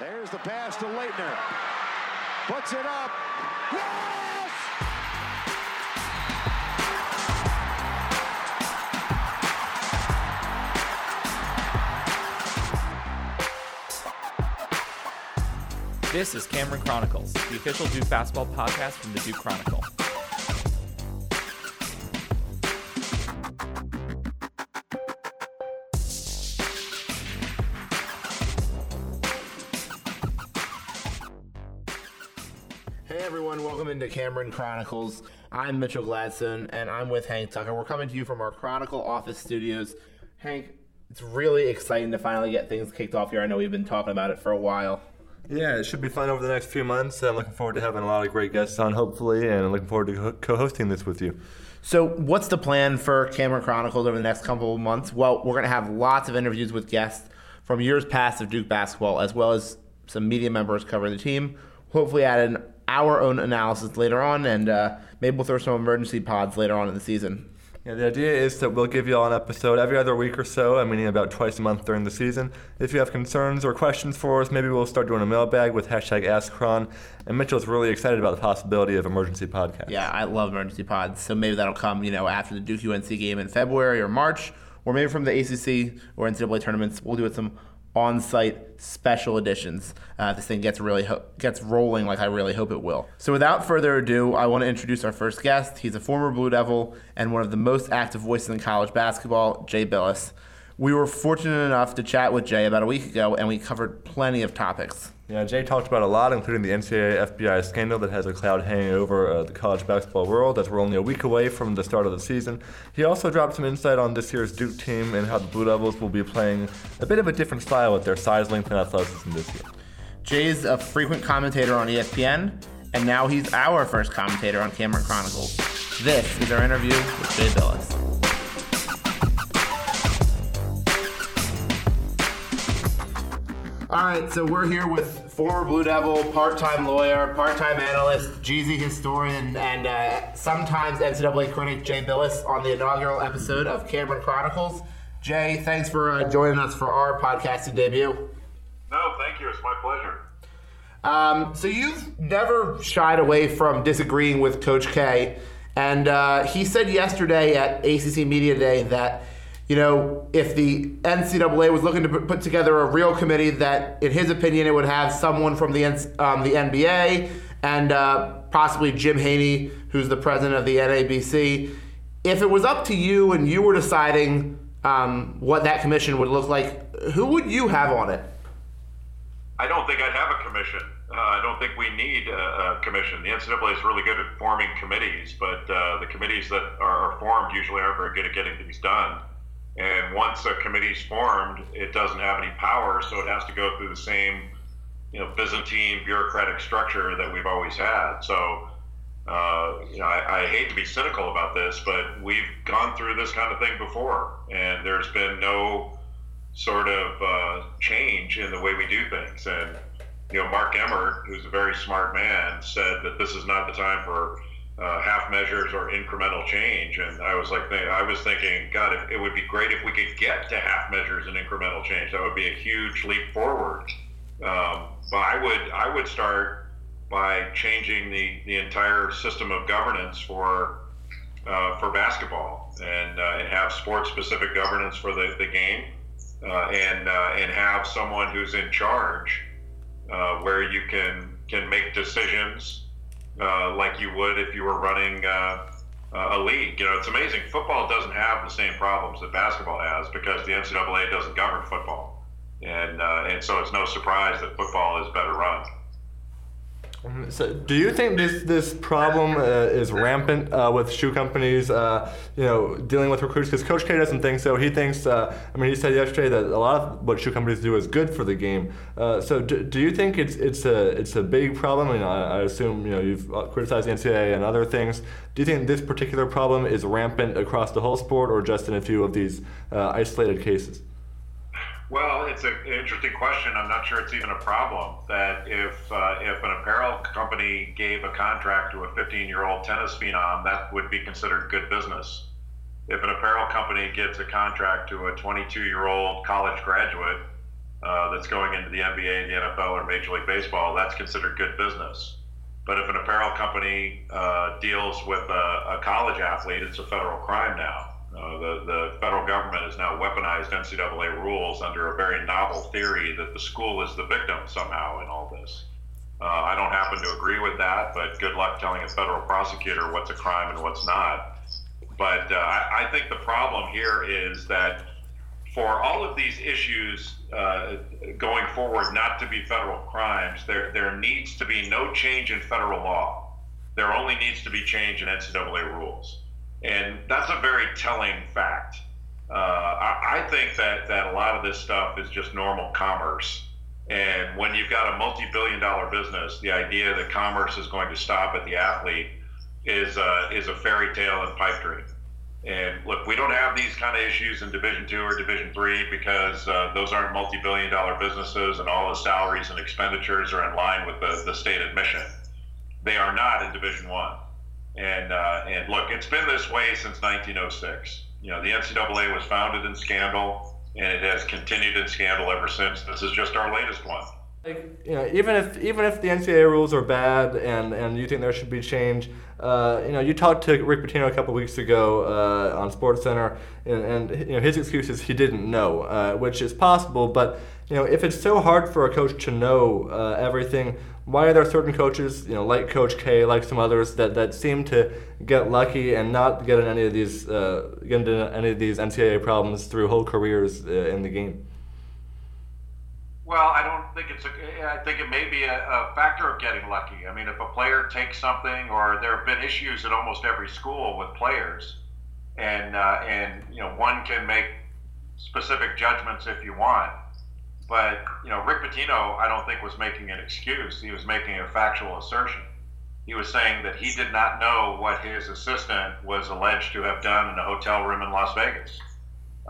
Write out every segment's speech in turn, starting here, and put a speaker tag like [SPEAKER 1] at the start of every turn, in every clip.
[SPEAKER 1] There's the pass to Laettner. Puts it up. Yes!
[SPEAKER 2] This is Cameron Chronicles, the official Duke basketball podcast from the Duke Chronicle.
[SPEAKER 3] Cameron Chronicles. I'm Mitchell Gladstone and I'm with Hank Tucker. We're coming to you from our Chronicle office studios. Hank, it's really exciting to finally get things kicked off here. I know we've been talking about it for a while.
[SPEAKER 4] Yeah, it should be fun over the next few months. I'm looking forward to having a lot of great guests on, hopefully, and I'm looking forward to co hosting this with you.
[SPEAKER 3] So, what's the plan for Cameron Chronicles over the next couple of months? Well, we're going to have lots of interviews with guests from years past of Duke basketball, as well as some media members covering the team. Hopefully, add in our own analysis later on, and uh, maybe we'll throw some emergency pods later on in the season.
[SPEAKER 4] Yeah, the idea is that we'll give you all an episode every other week or so, I mean about twice a month during the season. If you have concerns or questions for us, maybe we'll start doing a mailbag with hashtag AskChron. And Mitchell's really excited about the possibility of emergency podcasts.
[SPEAKER 3] Yeah, I love emergency pods. So maybe that'll come, you know, after the Duke UNC game in February or March, or maybe from the ACC or NCAA tournaments. We'll do it some on-site special editions. Uh, this thing gets really ho- gets rolling like I really hope it will. So without further ado, I want to introduce our first guest. He's a former Blue Devil and one of the most active voices in college basketball, Jay Bilas. We were fortunate enough to chat with Jay about a week ago, and we covered plenty of topics.
[SPEAKER 4] Yeah, Jay talked about a lot, including the NCAA FBI scandal that has a cloud hanging over uh, the college basketball world as we're only a week away from the start of the season. He also dropped some insight on this year's Duke team and how the Blue Devils will be playing a bit of a different style with their size, length, and athleticism this year.
[SPEAKER 3] Jay's a frequent commentator on ESPN, and now he's our first commentator on Cameron Chronicles. This is our interview with Jay Bilas. All right, so we're here with former Blue Devil, part-time lawyer, part-time analyst, Jeezy historian, and uh, sometimes NCAA critic Jay Bilas on the inaugural episode of Cameron Chronicles. Jay, thanks for uh, joining us for our podcasting debut.
[SPEAKER 5] No, thank you. It's my pleasure.
[SPEAKER 3] Um, so you've never shied away from disagreeing with Coach K, and uh, he said yesterday at ACC Media Day that you know if the NCAA was looking to put- together a real committee, that in his opinion it would have someone from the um, the NBA and uh, possibly Jim Haney, who's the president of the NABC. If it was up to you and you were deciding um, what that commission would look like, who would you have on it?
[SPEAKER 5] I don't think I'd have a commission. Uh, I don't think we need a, a commission. The NCAA is really good at forming committees, but uh, the committees that are formed usually aren't very good at getting things done. And once a committee's formed, it doesn't have any power, so it has to go through the same, you know, Byzantine bureaucratic structure that we've always had. So, uh, you know, I, I hate to be cynical about this, but we've gone through this kind of thing before, and there's been no sort of uh, change in the way we do things. And you know, Mark Emmert, who's a very smart man, said that this is not the time for uh, half measures or incremental change. And I was like, I was thinking, God, it, would be great if we could get to half measures and incremental change. That would be a huge leap forward. Um, but I would, I would start by changing the, the entire system of governance for uh, for basketball and uh, and have sports specific governance for the, the game uh, and uh, and have someone who's in charge uh, where you can can make decisions uh, like you would if you were running uh, a league. You know, it's amazing. Football doesn't have the same problems that basketball has because the NCAA doesn't govern football, and uh, and so it's no surprise that football is better run.
[SPEAKER 4] So, do you think this this problem uh, is rampant uh, with shoe companies, uh, you know, dealing with recruits? Because Coach K doesn't think so. He thinks, uh, I mean, he said yesterday that a lot of what shoe companies do is good for the game. Uh, so, do, do you think it's it's a it's a big problem? I, mean, I, I assume you know you've uh, criticized the NCAA and other things. Do you think this particular problem is rampant across the whole sport, or just in a few of these isolated cases?
[SPEAKER 5] Well, it's an interesting question. I'm not sure it's even a problem that if uh, if an apparel company gave a contract to a 15 year old tennis phenom, that would be considered good business. If an apparel company gives a contract to a 22 year old college graduate, uh, that's going into the NBA, the NFL, or Major League Baseball, that's considered good business. But if an apparel company uh, deals with a, a, college athlete, it's a federal crime now. Uh, the, the federal government has now weaponized NCAA rules under a very novel theory that the school is the victim somehow in all this. Uh, I don't happen to agree with that, but good luck telling a federal prosecutor what's a crime and what's not. But uh, I, I think the problem here is that for all of these issues uh, going forward not to be federal crimes, there, there needs to be no change in federal law. There only needs to be change in NCAA rules. And that's a very telling fact. Uh, I, I, think that, that a lot of this stuff is just normal commerce. And when you've got a multi billion dollar business, the idea that commerce is going to stop at the athlete is, uh, is a fairy tale and pipe dream. And look, we don't have these kind of issues in Division Two or Division Three because uh, those aren't multi-billion-dollar businesses, and all the salaries and expenditures are in line with the, the state admission. They are not in Division One. And uh, and look, it's been this way since 1906. You know, the NCAA was founded in scandal, and it has continued in scandal ever since. This is just our latest one.
[SPEAKER 4] Like, you know, even if even if the NCAA rules are bad and, and you think there should be change, uh, you know, you talked to Rick Pitino a couple weeks ago uh, on Sports Center, and, and, you know his excuse is he didn't know, uh, which is possible. But you know, if it's so hard for a coach to know uh, everything, why are there certain coaches, you know, like Coach K, like some others, that, that seem to get lucky and not get in any of these uh, get into any of these NCAA problems through whole careers uh, in the game?
[SPEAKER 5] Well, I don't think it's a. I think it may be a, a, factor of getting lucky. I mean, if a player takes something, or there have been issues at almost every school with players, and uh, and you know, one can make specific judgments if you want. But you know, Rick Pitino, I don't think was making an excuse. He was making a factual assertion. He was saying that he did not know what his assistant was alleged to have done in a hotel room in Las Vegas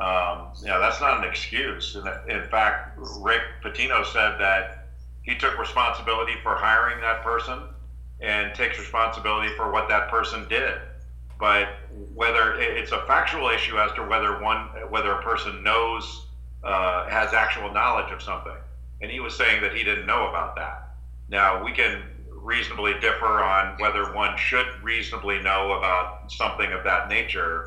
[SPEAKER 5] um, you know, that's not an excuse. In fact, Rick Pitino said that he took responsibility for hiring that person and takes responsibility for what that person did. But whether it's a factual issue as to whether one, whether a person knows, uh, has actual knowledge of something, and he was saying that he didn't know about that. Now we can reasonably differ on whether one should reasonably know about something of that nature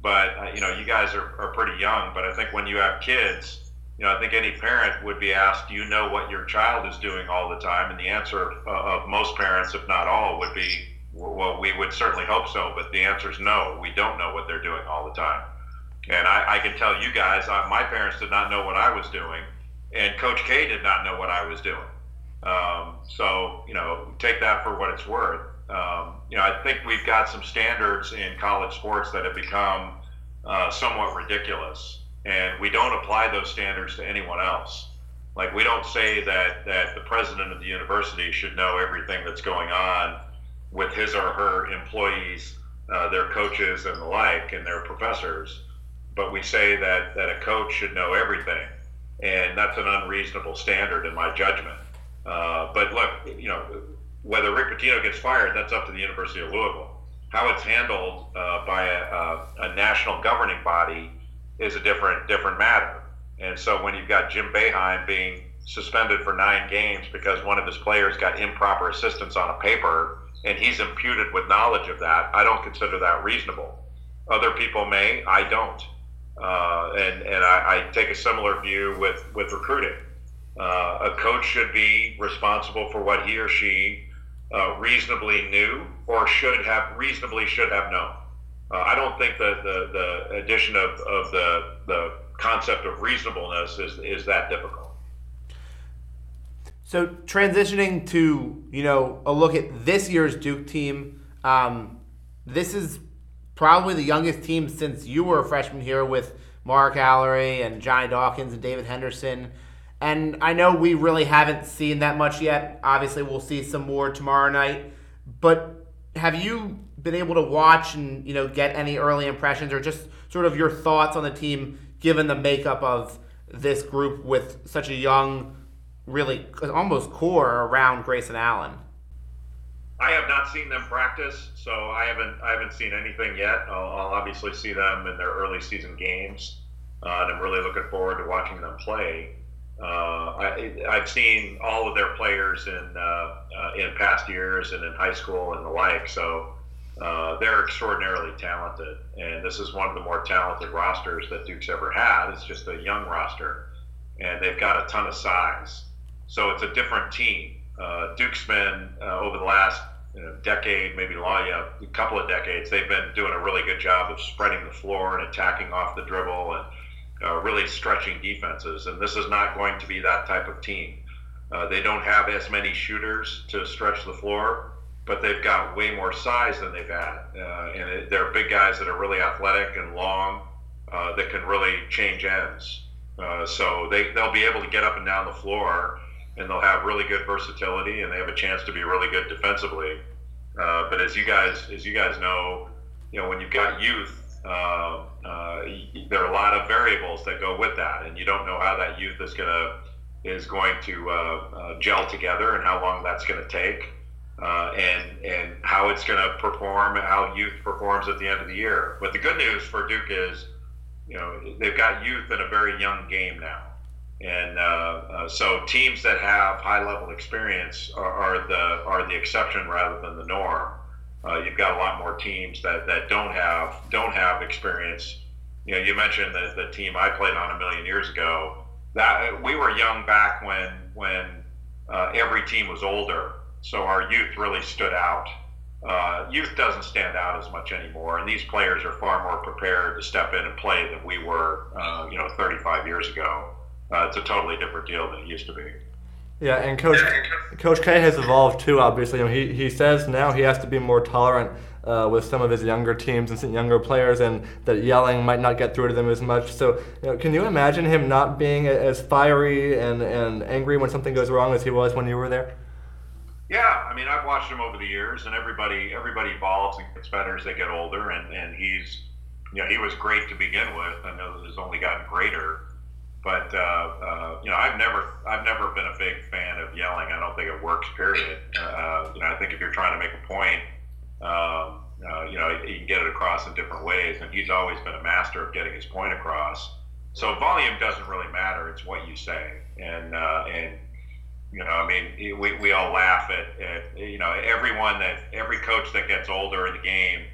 [SPEAKER 5] but uh, you know, you guys are, are pretty young. But I think when you have kids, you know, I think any parent would be asked, "Do you know what your child is doing all the time?" And the answer uh, of most parents, if not all, would be, "Well, we would certainly hope so." But the answer is no. We don't know what they're doing all the time. And I, I can tell you guys, uh, my parents did not know what I was doing, and Coach K did not know what I was doing. Um, so you know, take that for what it's worth. Um, you know, I think we've got some standards in college sports that have become uh, somewhat ridiculous, and we don't apply those standards to anyone else. Like we don't say that that the president of the university should know everything that's going on with his or her employees, uh, their coaches, and the like, and their professors. But we say that that a coach should know everything, and that's an unreasonable standard in my judgment. Uh, but look, you know whether Rick Pitino gets fired, that's up to the University of Louisville. How it's handled uh, by a, a, a, national governing body is a different different matter. And so when you've got Jim Boeheim being suspended for nine games because one of his players got improper assistance on a paper and he's imputed with knowledge of that, I don't consider that reasonable. Other people may, I don't. Uh, and and I, I, take a similar view with, with recruiting. Uh, a coach should be responsible for what he or she uh, reasonably knew or should have reasonably should have known. Uh, I don't think that the, the addition of, of the, the concept of reasonableness is, is that difficult.
[SPEAKER 3] So transitioning to you know a look at this year's Duke team, um, this is probably the youngest team since you were a freshman here with Mark Alarie and Johnny Dawkins and David Henderson. And I know we really haven't seen that much yet. Obviously, we'll see some more tomorrow night. But have you been able to watch and you know get any early impressions or just sort of your thoughts on the team given the makeup of this group with such a young, really almost core around Grayson Allen?
[SPEAKER 5] I have not seen them practice, so I haven't I haven't seen anything yet. I'll, I'll obviously see them in their early season games, uh, and I'm really looking forward to watching them play. Uh, I, I've seen all of their players in uh, uh, in past years and in high school and the like. So uh, they're extraordinarily talented, and this is one of the more talented rosters that Duke's ever had. It's just a young roster, and they've got a ton of size. So it's a different team. Uh, Duke's been uh, over the last you know, decade, maybe long, you know, a couple of decades, they've been doing a really good job of spreading the floor and attacking off the dribble and uh, really stretching defenses. And this is not going to be that type of team. Uh, they don't have as many shooters to stretch the floor, but they've got way more size than they've had. Uh, and it, they're big guys that are really athletic and long uh, that can really change ends. Uh, so they, they'll be able to get up and down the floor and they'll have really good versatility and they have a chance to be really good defensively. Uh, but as you guys as you guys know, you know when you've got youth, uh, uh, there are a lot of variables that go with that, and you don't know how that youth is gonna is going to uh, uh, gel together and how long that's going to take. Uh, and and how it's going to perform, how youth performs at the end of the year. But the good news for Duke is, you know, they've got youth in a very young game now. And uh, uh, so teams that have high level experience are, are, the are the exception rather than the norm. Uh, you've got a lot more teams that, that don't have don't have experience. You know, you mentioned the, the team I played on a million years ago. That we were young back when when uh, every team was older, so our youth really stood out. Uh, youth doesn't stand out as much anymore, and these players are far more prepared to step in and play than we were, uh, you know, 35 years ago uh, it's a totally different deal than it used to be.
[SPEAKER 4] Yeah, and Coach Coach K has evolved too. Obviously, you know, he he says now he has to be more tolerant uh, with some of his younger teams and some younger players, and that yelling might not get through to them as much. So, you know, can you imagine him not being as fiery and, and angry when something goes wrong as he was when you were there?
[SPEAKER 5] Yeah, I mean, I've watched him over the years, and everybody everybody evolves and gets better as they get older, and and he's you know he was great to begin with. I know that he's only gotten greater. But uh, uh, you know, I've never I've never been a big fan of yelling. I don't think it works. Period. Uh, you know, I think if you're trying to make a point, um, uh, you know, you can get it across in different ways. And he's always been a master of getting his point across. So volume doesn't really matter. It's what you say. And uh, and you know, I mean, we, we all laugh at, at you know everyone that every coach that gets older in the game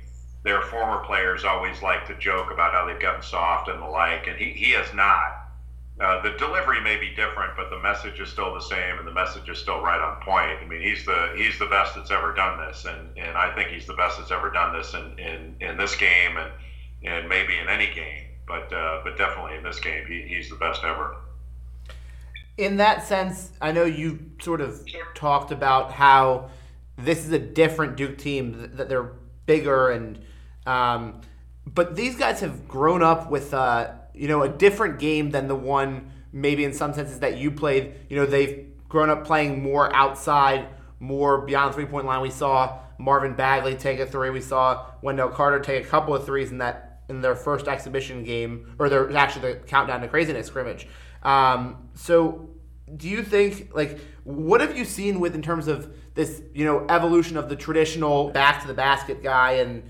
[SPEAKER 5] their former players always like to joke about how they've gotten soft and the like, and he, he has not. Uh, the delivery may be different, but the message is still the same, and the message is still right on point. I mean, he's the he's the best that's ever done this, and, and I think he's the best that's ever done this in, in, in this game, and and maybe in any game, but uh, but definitely in this game, he, he's the best ever.
[SPEAKER 3] In that sense, I know you sort of talked about how this is a different Duke team that they're bigger and, um, but these guys have grown up with. Uh, you know, a different game than the one maybe in some senses that you played. You know, they've grown up playing more outside, more beyond three point line. We saw Marvin Bagley take a three. We saw Wendell Carter take a couple of threes in that in their first exhibition game, or their actually the countdown to craziness scrimmage. Um, so, do you think like what have you seen with in terms of this you know evolution of the traditional back to the basket guy and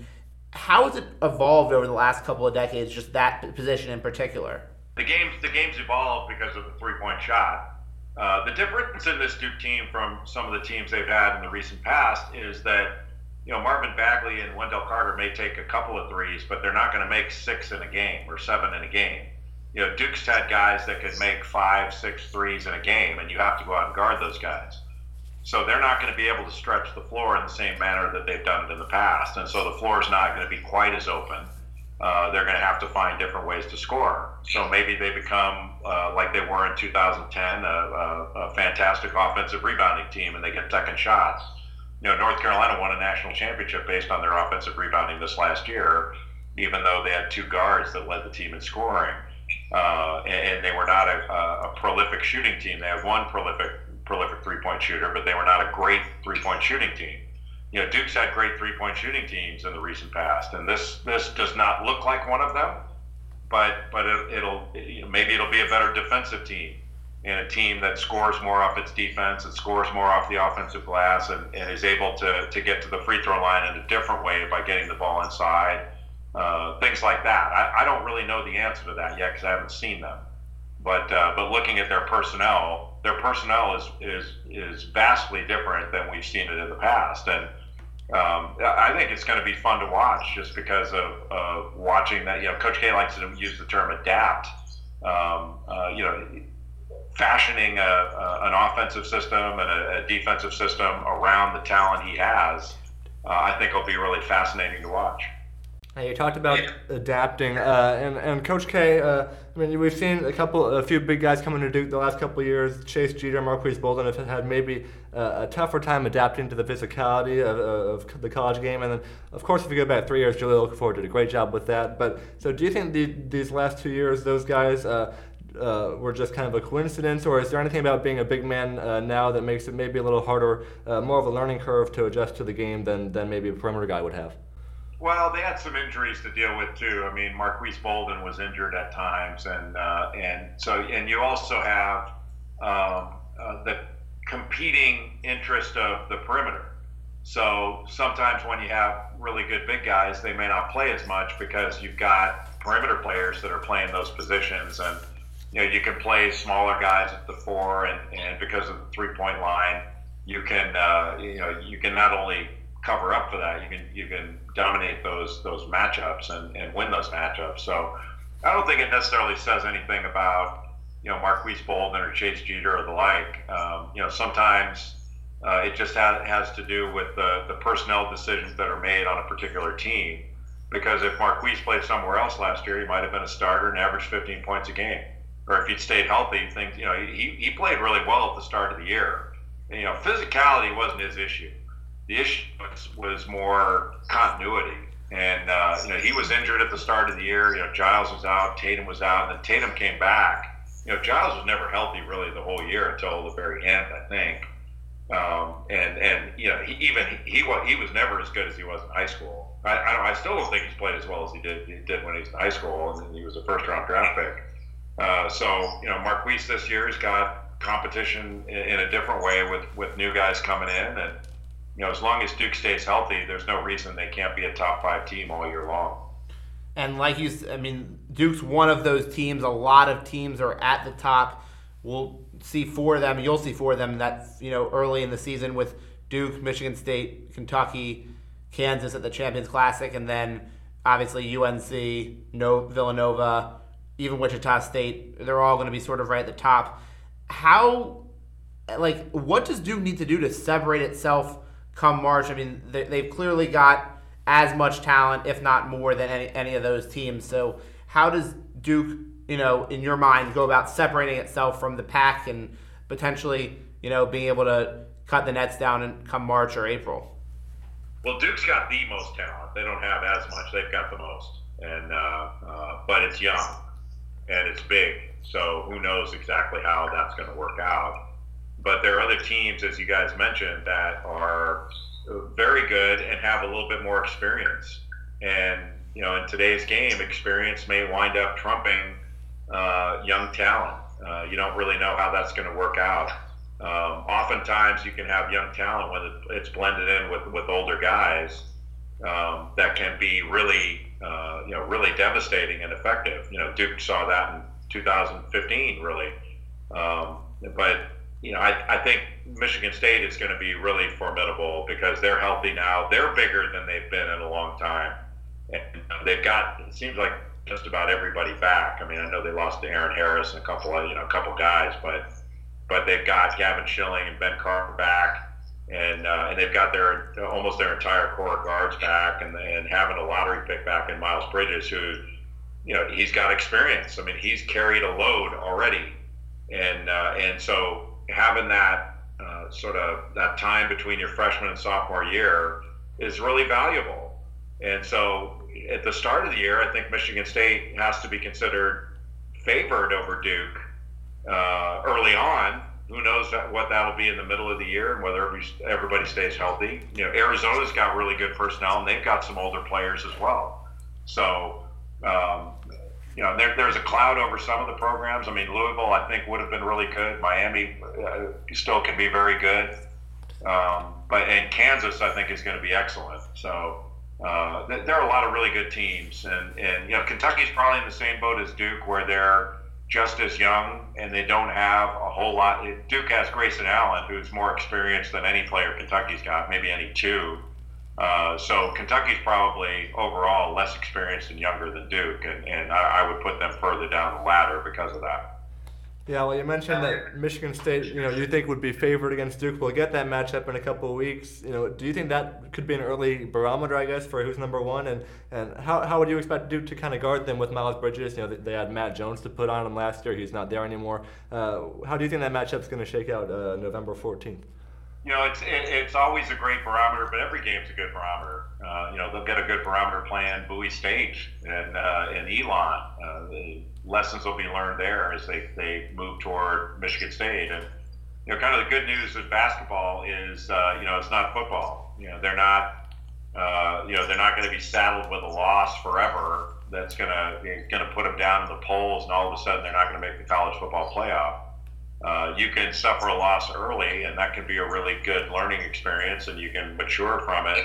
[SPEAKER 3] how has it evolved over the last couple of decades? Just that position in particular.
[SPEAKER 5] The game's the game's evolved because of the three point shot. Uh, the difference in this Duke team from some of the teams they've had in the recent past is that you know Marvin Bagley and Wendell Carter may take a couple of threes, but they're not going to make six in a game or seven in a game. You know, Duke's had guys that could make five, six threes in a game, and you have to go out and guard those guys. So they're not going to be able to stretch the floor in the same manner that they've done it in the past. And so the floor is not going to be quite as open. Uh, they're going to have to find different ways to score. So maybe they become, uh, like they were in 2010, a, a, a, fantastic offensive rebounding team and they get second shots. You know, North Carolina won a national championship based on their offensive rebounding this last year, even though they had two guards that led the team in scoring. Uh, and, and, they were not a, a, prolific shooting team. They had one prolific prolific three point shooter, but they were not a great three point shooting team. You know, Duke's had great three point shooting teams in the recent past, and this this does not look like one of them. But but it, will maybe it'll be a better defensive team and a team that scores more off its defense and scores more off the offensive glass and, and is able to, to get to the free throw line in a different way by getting the ball inside, uh, things like that. I, I don't really know the answer to that yet because I haven't seen them But uh, but looking at their personnel, their personnel is is is vastly different than we've seen it in the past, and um, I think it's going to be fun to watch just because of, watching that. You know, Coach K likes to use the term adapt. Um, uh, you know, fashioning a, a, an offensive system and a, a, defensive system around the talent he has, uh, I think will be really fascinating to watch.
[SPEAKER 4] You talked about yeah. adapting, uh, and and Coach K. Uh, I mean, we've seen a couple, a few big guys coming to Duke the last couple of years. Chase Jeter, Marques Bolden have had maybe a tougher time adapting to the physicality of, of, the college game, and then of course, if you go back three years, Jahlil Okafor did a great job with that. But so, do you think the, these last two years, those guys uh, uh, were just kind of a coincidence, or is there anything about being a big man uh, now that makes it maybe a little harder, uh, more of a learning curve to adjust to the game than, than maybe a perimeter guy would have?
[SPEAKER 5] Well, they had some injuries to deal with too. I mean, Marques Bolden was injured at times, and uh, and so and you also have um, uh, the competing interest of the perimeter. So sometimes when you have really good big guys, they may not play as much because you've got perimeter players that are playing those positions and you know, you can play smaller guys at the four, and, and because of the three point line, you can uh, you know you can not only cover up for that, you can you can dominate those those matchups and, and win those matchups. So I don't think it necessarily says anything about you know Marques Bolden or Chase Jeter or the like. Um, you know sometimes uh, it just has, has to do with the, the personnel decisions that are made on a particular team. Because if Marques played somewhere else last year, he might have been a starter and averaged 15 points a game or if he'd stayed healthy, things you know he, he played really well at the start of the year. And, you know, physicality wasn't his issue. The issue was, was more continuity. And uh, you know, he was injured at the start of the year. You know, Giles was out, Tatum was out, and then Tatum came back. You know, Giles was never healthy really the whole year until the very end, I think. Um, and and you know, he, even he, he was he was never as good as he was in high school. I, I, don't, I still don't think he's played as well as he did he did when he was in high school, and he was a first round draft pick. Uh, so you know, Marques this year has got competition in, in, a different way with with new guys coming in, and you know, as long as Duke stays healthy, there's no reason they can't be a top five team all year long.
[SPEAKER 3] And like you, I mean, Duke's one of those teams. A lot of teams are at the top. We'll see four of them. You'll see four of them that you know early in the season with Duke, Michigan State, Kentucky, Kansas at the Champions Classic, and then obviously UNC, no Villanova even Wichita State, they're all going to be sort of right at the top. How, like, what does Duke need to do to separate itself come March? I mean, they, have clearly got as much talent, if not more, than any, any of those teams. So, how does Duke, you know, in your mind, go about separating itself from the pack and potentially, you know, being able to cut the nets down and come March or April?
[SPEAKER 5] Well, Duke's got the most talent. They don't have as much. They've got the most, and uh, uh, but it's young and it's big. So who knows exactly how that's going to work out. But there are other teams, as you guys mentioned, that are very good and have a little bit more experience. And you know, in today's game, experience may wind up trumping uh, young talent. Uh, you don't really know how that's going to work out. Um, oftentimes, you can have young talent when it's blended in with, with older guys um, that can be really uh, you know, really devastating and effective. You know, Duke saw that in 2015, really. Um, but you know, I, I think Michigan State is going to be really formidable because they're healthy now. They're bigger than they've been in a long time, and they've got it seems like just about everybody back. I mean, I know they lost to Eron Harris and a couple of you know a couple guys, but but they've got Gavin Schilling and Ben Carter back and uh, and they've got their almost their entire core guards back, and and having a lottery pick back in Miles Bridges, who, you know, he's got experience. I mean, he's carried a load already, and uh, and so having that uh, sort of that time between your freshman and sophomore year is really valuable. And so at the start of the year, I think Michigan State has to be considered favored over Duke uh, early on who knows what that'll be in the middle of the year and whether everybody stays healthy. You know, Arizona's got really good personnel and they've got some older players as well. So, um, you know, there, there's a cloud over some of the programs. I mean, Louisville, I think, would have been really good. Miami uh, still can be very good. Um, but and Kansas, I think, is going to be excellent. So uh, th- there are a lot of really good teams, and and you know, Kentucky's probably in the same boat as Duke, where they're just as young, and they don't have a whole lot. Duke has Grayson Allen, who's more experienced than any player Kentucky's got, maybe any two. Uh, so Kentucky's probably overall less experienced and younger than Duke, and, and I, I would put them further down the ladder because of that.
[SPEAKER 4] Yeah, well, you mentioned that Michigan State, you know, you think would be favored against Duke. We'll get that matchup in a couple of weeks. You know, do you think that could be an early barometer, I guess, for who's number one? And and how, how would you expect Duke to kind of guard them with Miles Bridges? You know, they had Matt Jones to put on him last year. He's not there anymore. Uh, how do you think that matchup's going to shake out uh, November 14th?
[SPEAKER 5] You know, it's it, it's always a great barometer, but every game's a good barometer. Uh, you know, they'll get a good barometer playing Bowie State and uh, and Elon. Uh, the, lessons will be learned there as they, they move toward Michigan State. And you know, kind of the good news with basketball is uh, you know it's not football. You know, they're not uh, you know they're not going to be saddled with a loss forever. That's gonna gonna put them down in the polls, and all of a sudden they're not going to make the college football playoff. Uh, you can suffer a loss early, and that can be a really good learning experience, and you can mature from it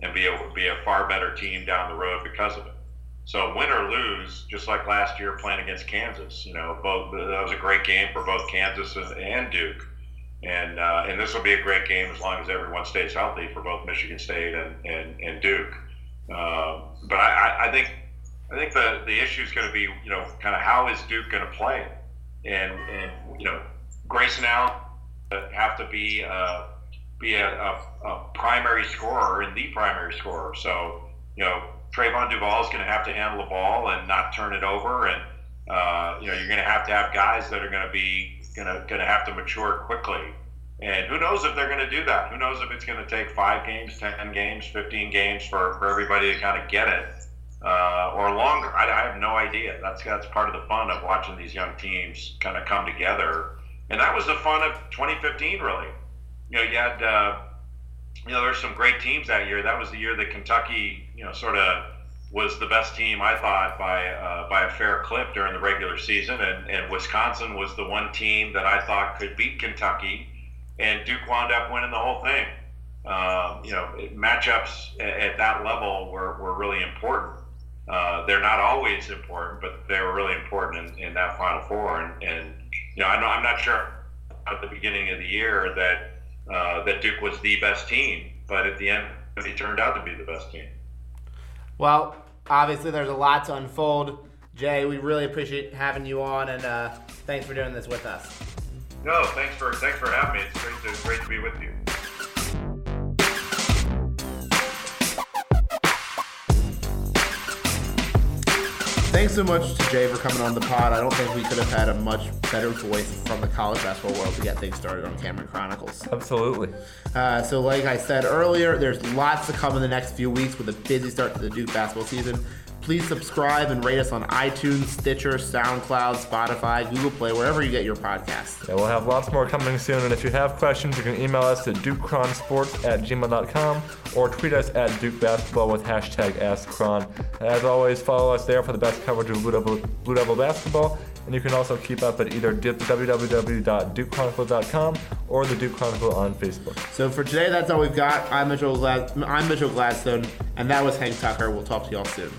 [SPEAKER 5] and be a be a far better team down the road because of it. So win or lose, just like last year playing against Kansas, you know, both that was a great game for both Kansas and Duke, and uh, and this will be a great game as long as everyone stays healthy for both Michigan State and and, and Duke. Uh, but I, I think I think the the issue is going to be you know kind of how is Duke going to play, and and you know Grayson Allen have to be uh, be a, a, a primary scorer and the primary scorer. So you know Trevon Duval is going to have to handle the ball and not turn it over, and uh, you know you're going to have to have guys that are going to be going to going to have to mature quickly. And who knows if they're going to do that? Who knows if it's going to take five games, ten games, fifteen games for, for everybody to kind of get it, uh, or longer? I, I have no idea. That's that's part of the fun of watching these young teams kind of come together, and that was the fun of 2015. Really, you know, you had. Uh, you know, there's some great teams that year. That was the year that Kentucky, you know, sort of was the best team I thought by uh, by a fair clip during the regular season, and, and Wisconsin was the one team that I thought could beat Kentucky, and Duke wound up winning the whole thing. Um, you know, matchups at, at, that level were, were really important. Uh, they're not always important, but they were really important in, in that Final Four. And, and you know, I'm not sure at the beginning of the year that uh, that Duke was the best team, but at the end, he turned out to be the best team.
[SPEAKER 3] Well, obviously, there's a lot to unfold. Jay, we really appreciate having you on, and uh, thanks for doing this with us.
[SPEAKER 5] No, thanks for thanks for having me. It's great to great to be with you.
[SPEAKER 3] Thanks so much to Jay for coming on the pod. I don't think we could have had a much better voice from the college basketball world to get things started on Cameron Chronicles.
[SPEAKER 2] Absolutely.
[SPEAKER 3] Uh, so, like I said earlier, there's lots to come in the next few weeks with a busy start to the Duke basketball season. Please subscribe and rate us on iTunes, Stitcher, SoundCloud, Spotify, Google Play, wherever you get your podcasts.
[SPEAKER 4] Yeah, we'll have lots more coming soon. And if you have questions, you can email us at dukechronsports at gmail.com or tweet us at dukebasketball with hashtag AskChron. As always, follow us there for the best coverage of Blue Devil, Blue Devil basketball. And you can also keep up at either www.dukechronicle.com or the Duke Chronicle on Facebook.
[SPEAKER 3] So for today, that's all we've got. I'm Mitchell, Glad- I'm Mitchell Gladstone, and that was Hank Tucker. We'll talk to y'all soon.